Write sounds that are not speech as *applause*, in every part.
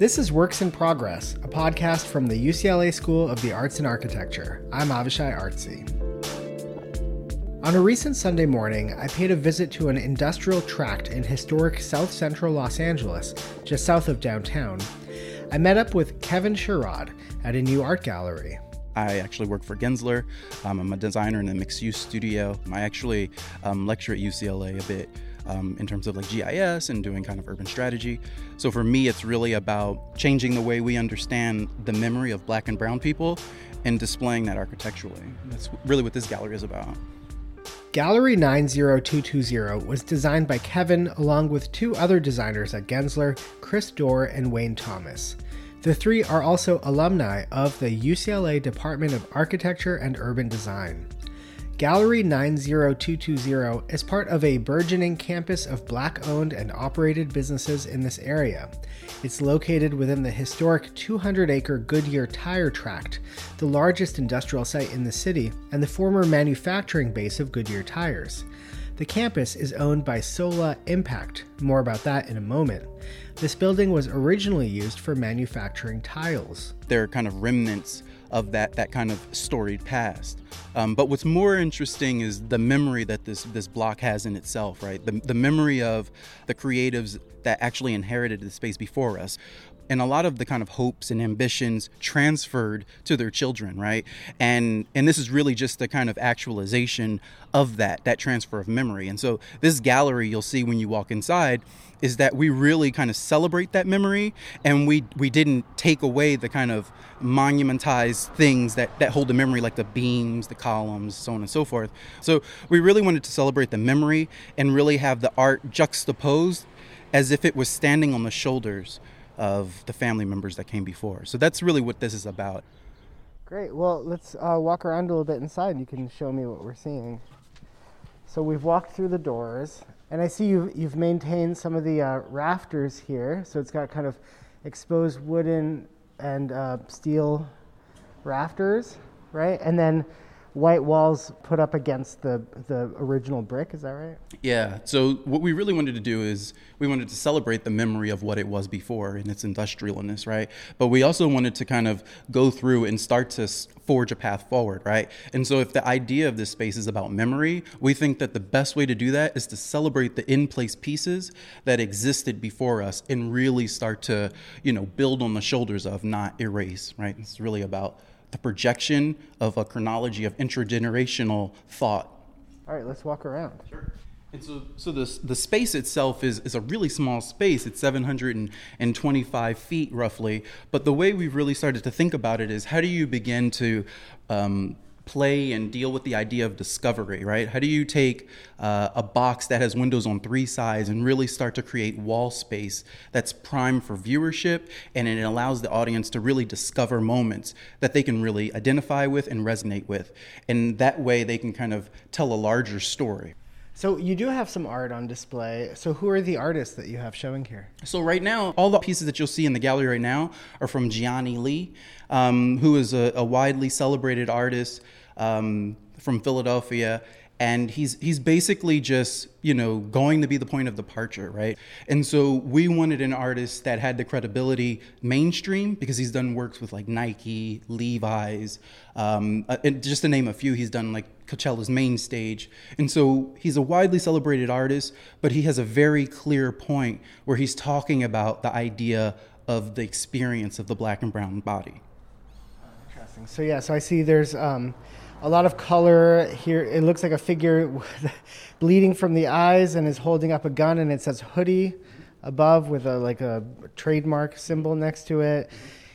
This is Works in Progress, a podcast from the UCLA School of the Arts and Architecture. I'm Avishai Artsy. On a recent Sunday morning, I paid a visit to an industrial tract in historic south central Los Angeles, just south of downtown. I met up with Kevin Sherrod at a new art gallery. I actually work for Gensler. Um, I'm a designer in a mixed use studio. I actually um, lecture at UCLA a bit um, in terms of like GIS and doing kind of urban strategy. So for me, it's really about changing the way we understand the memory of black and brown people and displaying that architecturally. That's really what this gallery is about. Gallery 90220 was designed by Kevin along with two other designers at Gensler, Chris Dorr and Wayne Thomas. The three are also alumni of the UCLA Department of Architecture and Urban Design. Gallery 90220 is part of a burgeoning campus of black owned and operated businesses in this area. It's located within the historic 200 acre Goodyear Tire Tract, the largest industrial site in the city and the former manufacturing base of Goodyear Tires. The campus is owned by Sola Impact, more about that in a moment. This building was originally used for manufacturing tiles. There are kind of remnants of that that kind of storied past. Um, but what's more interesting is the memory that this this block has in itself, right? The, the memory of the creatives that actually inherited the space before us and a lot of the kind of hopes and ambitions transferred to their children right? And and this is really just the kind of actualization of that that transfer of memory. And so this gallery you'll see when you walk inside is that we really kind of celebrate that memory and we we didn't take away the kind of monumentized things that that hold the memory like the beams the columns so on and so forth. So we really wanted to celebrate the memory and really have the art juxtaposed as if it was standing on the shoulders of the family members that came before. So that's really what this is about. Great. Well, let's uh, walk around a little bit inside. You can show me what we're seeing. So we've walked through the doors, and I see you've, you've maintained some of the uh, rafters here. So it's got kind of exposed wooden and uh, steel rafters, right? And then white walls put up against the the original brick. Is that right? Yeah. So what we really wanted to do is we wanted to celebrate the memory of what it was before and its industrialness, right? But we also wanted to kind of go through and start to forge a path forward, right? And so if the idea of this space is about memory, we think that the best way to do that is to celebrate the in-place pieces that existed before us and really start to, you know, build on the shoulders of, not erase, right? It's really about the projection of a chronology of intergenerational thought. All right, let's walk around. Sure. And so, so the, the space itself is, is a really small space. It's 725 feet roughly. But the way we've really started to think about it is how do you begin to um, play and deal with the idea of discovery, right? How do you take uh, a box that has windows on three sides and really start to create wall space that's prime for viewership and it allows the audience to really discover moments that they can really identify with and resonate with. And that way they can kind of tell a larger story. So you do have some art on display. So who are the artists that you have showing here? So right now, all the pieces that you'll see in the gallery right now are from Gianni Lee, um, who is a, a widely celebrated artist um, from Philadelphia, and he's he's basically just you know going to be the point of departure, right? And so we wanted an artist that had the credibility mainstream because he's done works with like Nike, Levi's, um, uh, and just to name a few, he's done like Coachella's main stage, and so he's a widely celebrated artist, but he has a very clear point where he's talking about the idea of the experience of the black and brown body. So yeah, so I see there's. Um, a lot of color here. It looks like a figure *laughs* bleeding from the eyes and is holding up a gun, and it says hoodie above with a like a trademark symbol next to it.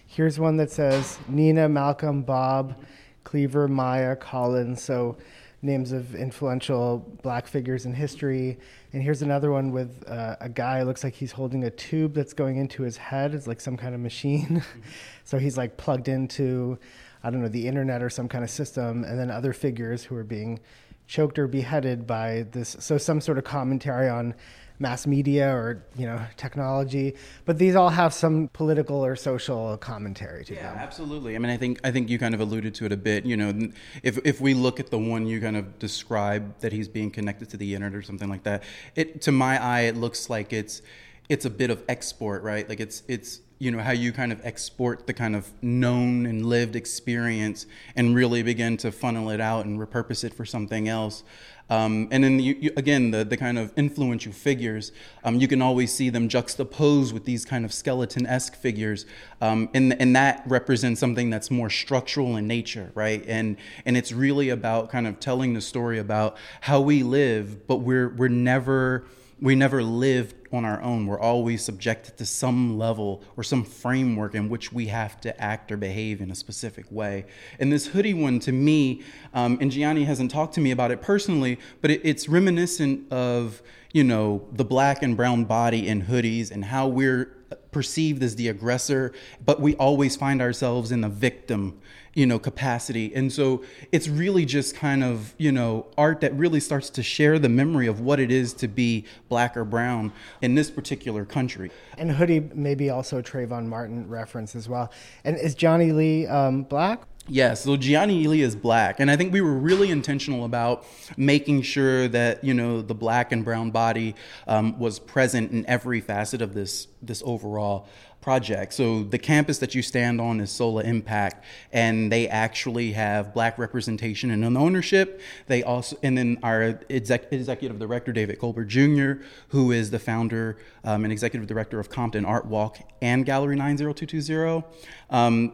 Here's one that says Nina, Malcolm, Bob, Cleaver, Maya, Collins. So names of influential black figures in history. And here's another one with uh, a guy. Looks like he's holding a tube that's going into his head. It's like some kind of machine. *laughs* so he's like plugged into I don't know, the internet or some kind of system, and then other figures who are being choked or beheaded by this. So some sort of commentary on mass media or you know technology but these all have some political or social commentary to yeah, them absolutely i mean i think i think you kind of alluded to it a bit you know if if we look at the one you kind of describe that he's being connected to the internet or something like that it to my eye it looks like it's it's a bit of export, right? Like it's it's you know how you kind of export the kind of known and lived experience and really begin to funnel it out and repurpose it for something else. Um, and then you, you, again, the, the kind of influential figures, um, you can always see them juxtaposed with these kind of skeleton esque figures. Um, and, and that represents something that's more structural in nature, right? And, and it's really about kind of telling the story about how we live, but we're, we're never we never live on our own. We're always subjected to some level or some framework in which we have to act or behave in a specific way. And this hoodie one, to me, um, and Gianni hasn't talked to me about it personally, but it, it's reminiscent of you know the black and brown body in hoodies and how we're perceived as the aggressor, but we always find ourselves in the victim you know capacity. And so it's really just kind of you know art that really starts to share the memory of what it is to be black or brown in this particular country. And hoodie maybe also trayvon martin reference as well. And is Gianni Lee um, black Yes, so Gianni Lee is black, and I think we were really intentional about making sure that you know the black and brown body um, was present in every facet of this this overall project. So the campus that you stand on is Sola Impact, and they actually have black representation and ownership. They also, and then our exec, executive director David Colbert Jr., who is the founder um, and executive director of Compton Art Walk and Gallery 90220. Um,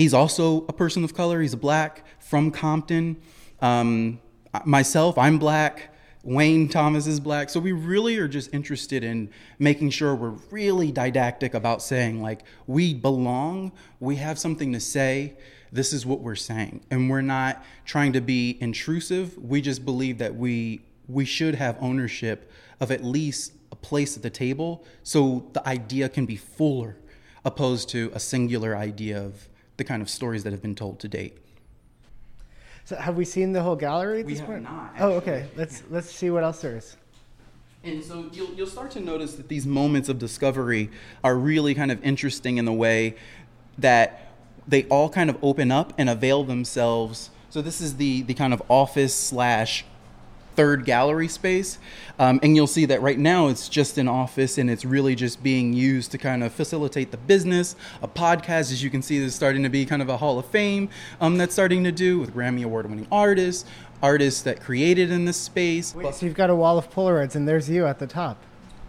He's also a person of color. He's black from Compton. Um, myself, I'm black. Wayne Thomas is black. So we really are just interested in making sure we're really didactic about saying, like, we belong, we have something to say, this is what we're saying. And we're not trying to be intrusive. We just believe that we we should have ownership of at least a place at the table so the idea can be fuller opposed to a singular idea of the kind of stories that have been told to date. So have we seen the whole gallery at we this point? Not, oh, okay. Let's let's see what else there is. And so you'll, you'll start to notice that these moments of discovery are really kind of interesting in the way that they all kind of open up and avail themselves. So this is the the kind of office slash third gallery space. Um, and you'll see that right now it's just an office and it's really just being used to kind of facilitate the business. A podcast, as you can see, is starting to be kind of a hall of fame um, that's starting to do with Grammy Award winning artists, artists that created in this space. Wait, so you've got a wall of Polaroids and there's you at the top.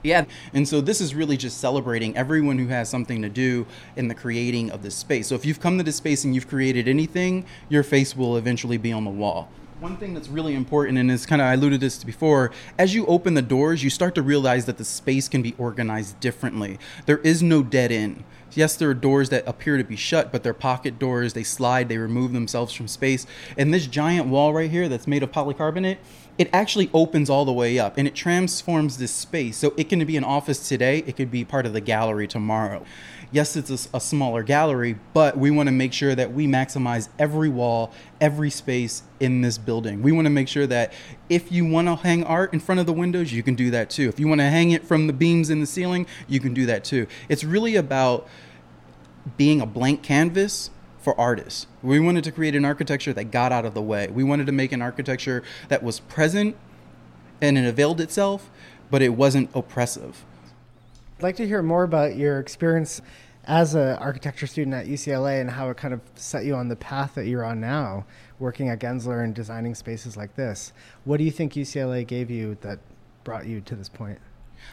Yeah, and so this is really just celebrating everyone who has something to do in the creating of this space. So if you've come to this space and you've created anything, your face will eventually be on the wall. One thing that's really important, and is kind of I alluded to this before, as you open the doors, you start to realize that the space can be organized differently. There is no dead end. Yes, there are doors that appear to be shut, but they're pocket doors. They slide, they remove themselves from space. And this giant wall right here that's made of polycarbonate, it actually opens all the way up and it transforms this space. So it can be an office today, it could be part of the gallery tomorrow yes, it's a, a smaller gallery, but we want to make sure that we maximize every wall, every space in this building. We want to make sure that if you want to hang art in front of the windows, you can do that too. If you want to hang it from the beams in the ceiling, you can do that too. It's really about being a blank canvas for artists. We wanted to create an architecture that got out of the way. We wanted to make an architecture that was present and it availed itself, but it wasn't oppressive. I'd like to hear more about your experience as an architecture student at UCLA and how it kind of set you on the path that you're on now, working at Gensler and designing spaces like this. What do you think UCLA gave you that brought you to this point?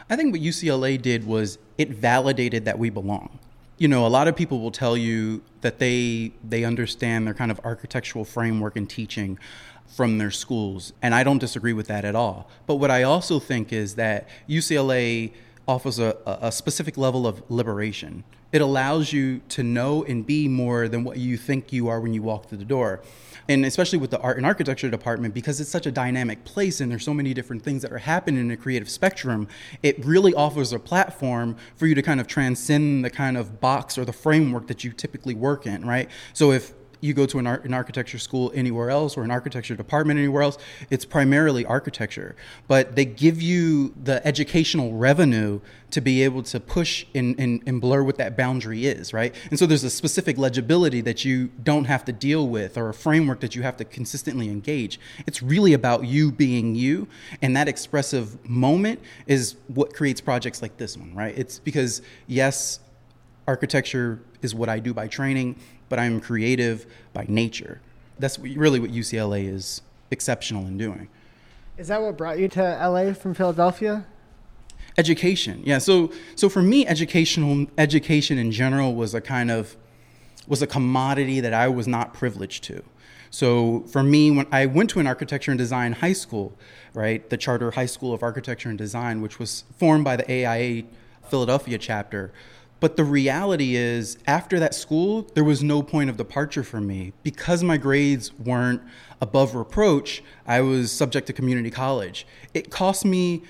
I think what UCLA did was it validated that we belong. You know, a lot of people will tell you that they they understand their kind of architectural framework and teaching from their schools, and I don't disagree with that at all. But what I also think is that UCLA offers a, a specific level of liberation. It allows you to know and be more than what you think you are when you walk through the door. And especially with the art and architecture department, because it's such a dynamic place and there's so many different things that are happening in the creative spectrum, it really offers a platform for you to kind of transcend the kind of box or the framework that you typically work in, right? So if you go to an, an architecture school anywhere else or an architecture department anywhere else, it's primarily architecture. But they give you the educational revenue to be able to push and, and, and blur what that boundary is, right? And so there's a specific legibility that you don't have to deal with or a framework that you have to consistently engage. It's really about you being you. And that expressive moment is what creates projects like this one, right? It's because, yes, architecture is what I do by training but I'm creative by nature. That's really what UCLA is exceptional in doing. Is that what brought you to LA from Philadelphia? Education, yeah. So, so for me, educational education in general was a kind of was a commodity that I was not privileged to. So for me, when I went to an architecture and design high school, right, the Charter High School of Architecture and Design, which was formed by the AIA Philadelphia chapter, but the reality is, after that school, there was no point of departure for me. Because my grades weren't above reproach, I was subject to community college. It cost me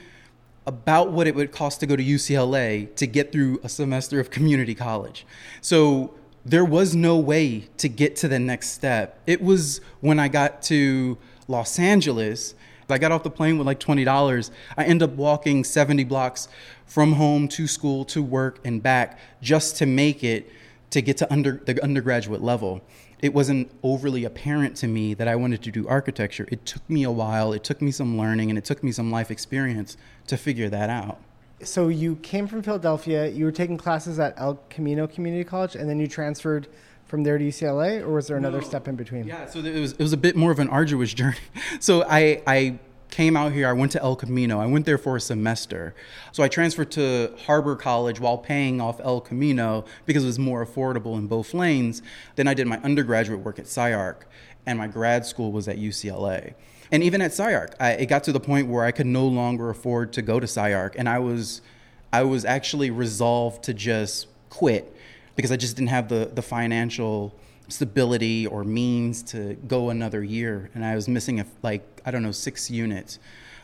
about what it would cost to go to UCLA to get through a semester of community college. So there was no way to get to the next step. It was when I got to Los Angeles I got off the plane with like $20. I end up walking 70 blocks from home to school to work and back just to make it to get to under the undergraduate level. It wasn't overly apparent to me that I wanted to do architecture. It took me a while, it took me some learning, and it took me some life experience to figure that out. So you came from Philadelphia, you were taking classes at El Camino Community College, and then you transferred from there to UCLA, or was there another no. step in between? Yeah, so it was it was a bit more of an arduous *laughs* journey. So I I came out here. I went to El Camino. I went there for a semester. So I transferred to Harbor College while paying off El Camino because it was more affordable in both lanes. Then I did my undergraduate work at SCI-Arc, and my grad school was at UCLA. And even at SCI-Arc, I, it got to the point where I could no longer afford to go to SCI-Arc, and I was I was actually resolved to just quit because I just didn't have the the financial stability or means to go another year, and I was missing a, like I don't know six units,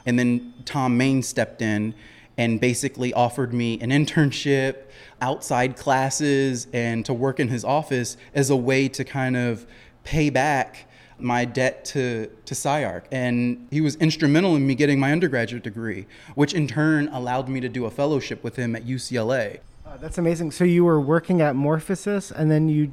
and then Thom Mayne stepped in and basically offered me an internship, outside classes, and to work in his office as a way to kind of pay back my debt to, to SCI-Arc. And he was instrumental in me getting my undergraduate degree, which in turn allowed me to do a fellowship with him at UCLA. Uh, that's amazing. So you were working at Morphosis and then you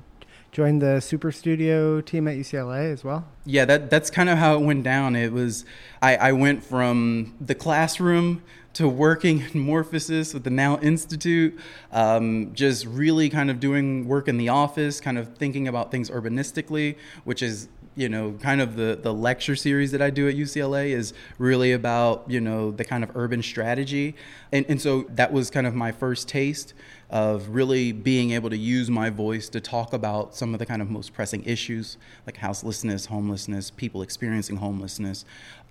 joined the Suprastudio team at UCLA as well? Yeah, that, that's kind of how it went down. It was, I, I went from the classroom to working in Morphosis with the Now Institute, um, just really kind of doing work in the office, kind of thinking about things urbanistically, which is you know, kind of the, the lecture series that I do at UCLA is really about, you know, the kind of urban strategy. And, and so that was kind of my first taste of really being able to use my voice to talk about some of the kind of most pressing issues like houselessness, homelessness, people experiencing homelessness,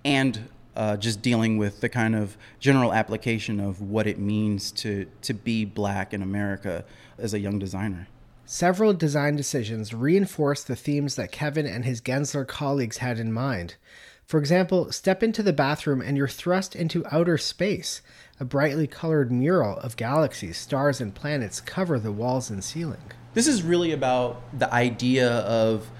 and uh, just dealing with the kind of general application of what it means to, to be black in America as a young designer. Several design decisions reinforce the themes that Kevin and his Gensler colleagues had in mind. For example, step into the bathroom and you're thrust into outer space. A brightly colored mural of galaxies, stars, and planets cover the walls and ceiling. This is really about the idea of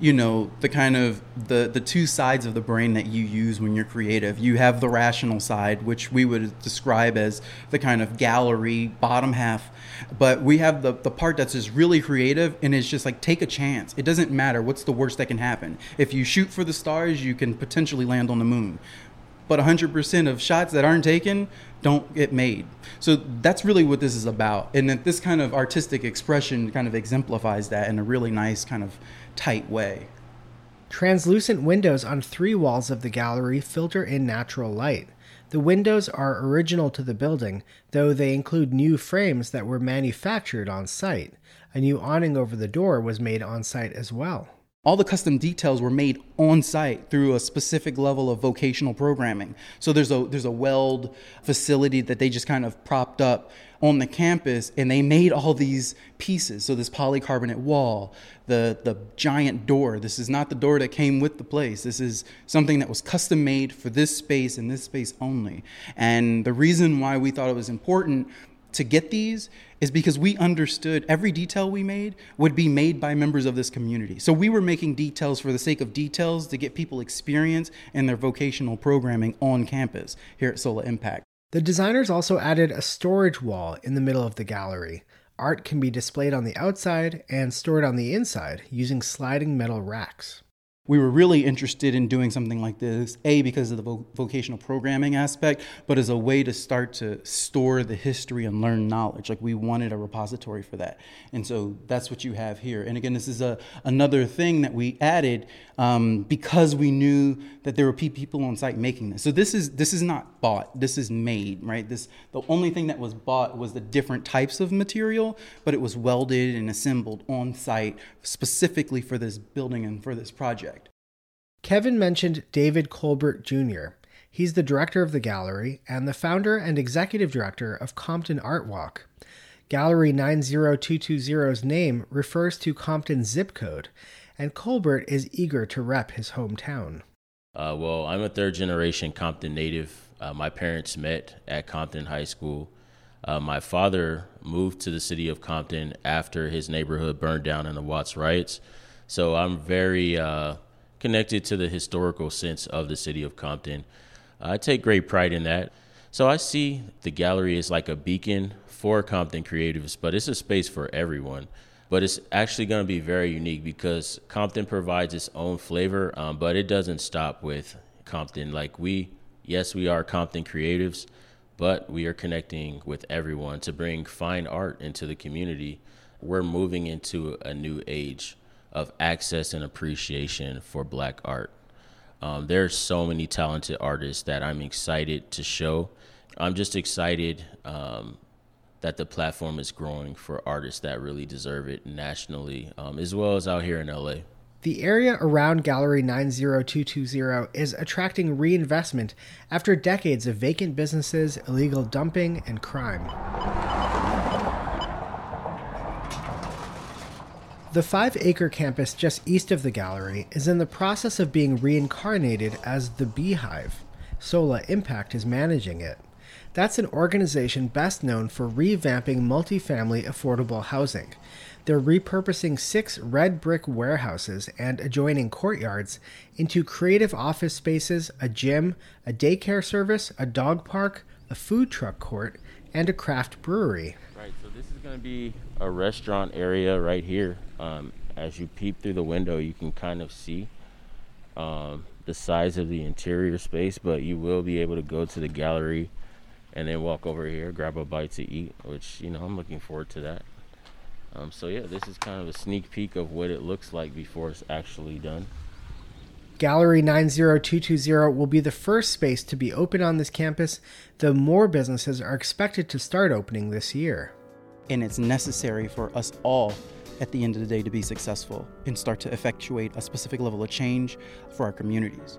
you know the kind of the the two sides of the brain that you use when you're creative. You have the rational side which we would describe as the kind of gallery bottom half but we have the the part that's just really creative and it's just like take a chance. It doesn't matter what's the worst that can happen. If you shoot for the stars you can potentially land on the moon but 100% of shots that aren't taken don't get made. So that's really what this is about. And that this kind of artistic expression kind of exemplifies that in a really nice kind of tight way. Translucent windows on three walls of the gallery filter in natural light. The windows are original to the building, though they include new frames that were manufactured on site. A new awning over the door was made on site as well. All the custom details were made on site through a specific level of vocational programming. So there's a there's a weld facility that they just kind of propped up on the campus and they made all these pieces. So this polycarbonate wall, the the giant door. This is not the door that came with the place. This is something that was custom made for this space and this space only. And the reason why we thought it was important to get these is because we understood every detail we made would be made by members of this community. So we were making details for the sake of details to get people experience in their vocational programming on campus here at Sola Impact. The designers also added a storage wall in the middle of the gallery. Art can be displayed on the outside and stored on the inside using sliding metal racks we were really interested in doing something like this a because of the vo- vocational programming aspect but as a way to start to store the history and learn knowledge. Like we wanted a repository for that. And so that's what you have here. And again this is a another thing that we added um, because we knew that there were people on site making this. So this is this is not bought. This is made right? This the only thing that was bought was the different types of material but it was welded and assembled on site specifically for this building and for this project Kevin mentioned David Colbert Jr. He's the director of the gallery and the founder and executive director of Compton Art Walk. Gallery 90220's name refers to Compton's zip code, and Colbert is eager to rep his hometown. Uh, well, I'm a third generation Compton native. Uh, my parents met at Compton High School. Uh, my father moved to the city of Compton after his neighborhood burned down in the Watts riots. So I'm very uh, connected to the historical sense of the city of Compton. I take great pride in that. So I see the gallery as like a beacon for Compton creatives, but it's a space for everyone. But it's actually going to be very unique because Compton provides its own flavor, um, but it doesn't stop with Compton. Like we, yes, we are Compton creatives, but we are connecting with everyone to bring fine art into the community. We're moving into a new age of access and appreciation for black art. Um, there's so many talented artists that I'm excited to show. I'm just excited um, that the platform is growing for artists that really deserve it nationally, um, as well as out here in LA. The area around Gallery 90220 is attracting reinvestment after decades of vacant businesses, illegal dumping, and crime. The five acre campus just east of the gallery is in the process of being reincarnated as the Beehive. Sola Impact is managing it. That's an organization best known for revamping multifamily affordable housing. They're repurposing six red brick warehouses and adjoining courtyards into creative office spaces, a gym, a daycare service, a dog park, a food truck court, and a craft brewery. Right, so this is going to be a restaurant area right here. Um, as you peep through the window, you can kind of see um, the size of the interior space, but you will be able to go to the gallery and then walk over here, grab a bite to eat, which, you know, I'm looking forward to that. Um, so, yeah, this is kind of a sneak peek of what it looks like before it's actually done. Gallery 90220 will be the first space to be open on this campus, though more businesses are expected to start opening this year. And it's necessary for us all at the end of the day to be successful and start to effectuate a specific level of change for our communities.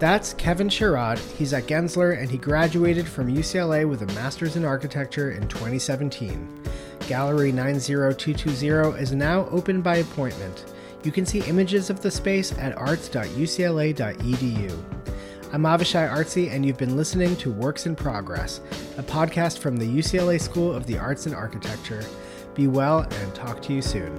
That's Kevin Sherrod. He's at Gensler and he graduated from UCLA with a master's in architecture in 2017. Gallery 90220 is now open by appointment. You can see images of the space at arts.ucla.edu. I'm Avishai Artsy, and you've been listening to Works in Progress, a podcast from the UCLA School of the Arts and Architecture. Be well and talk to you soon.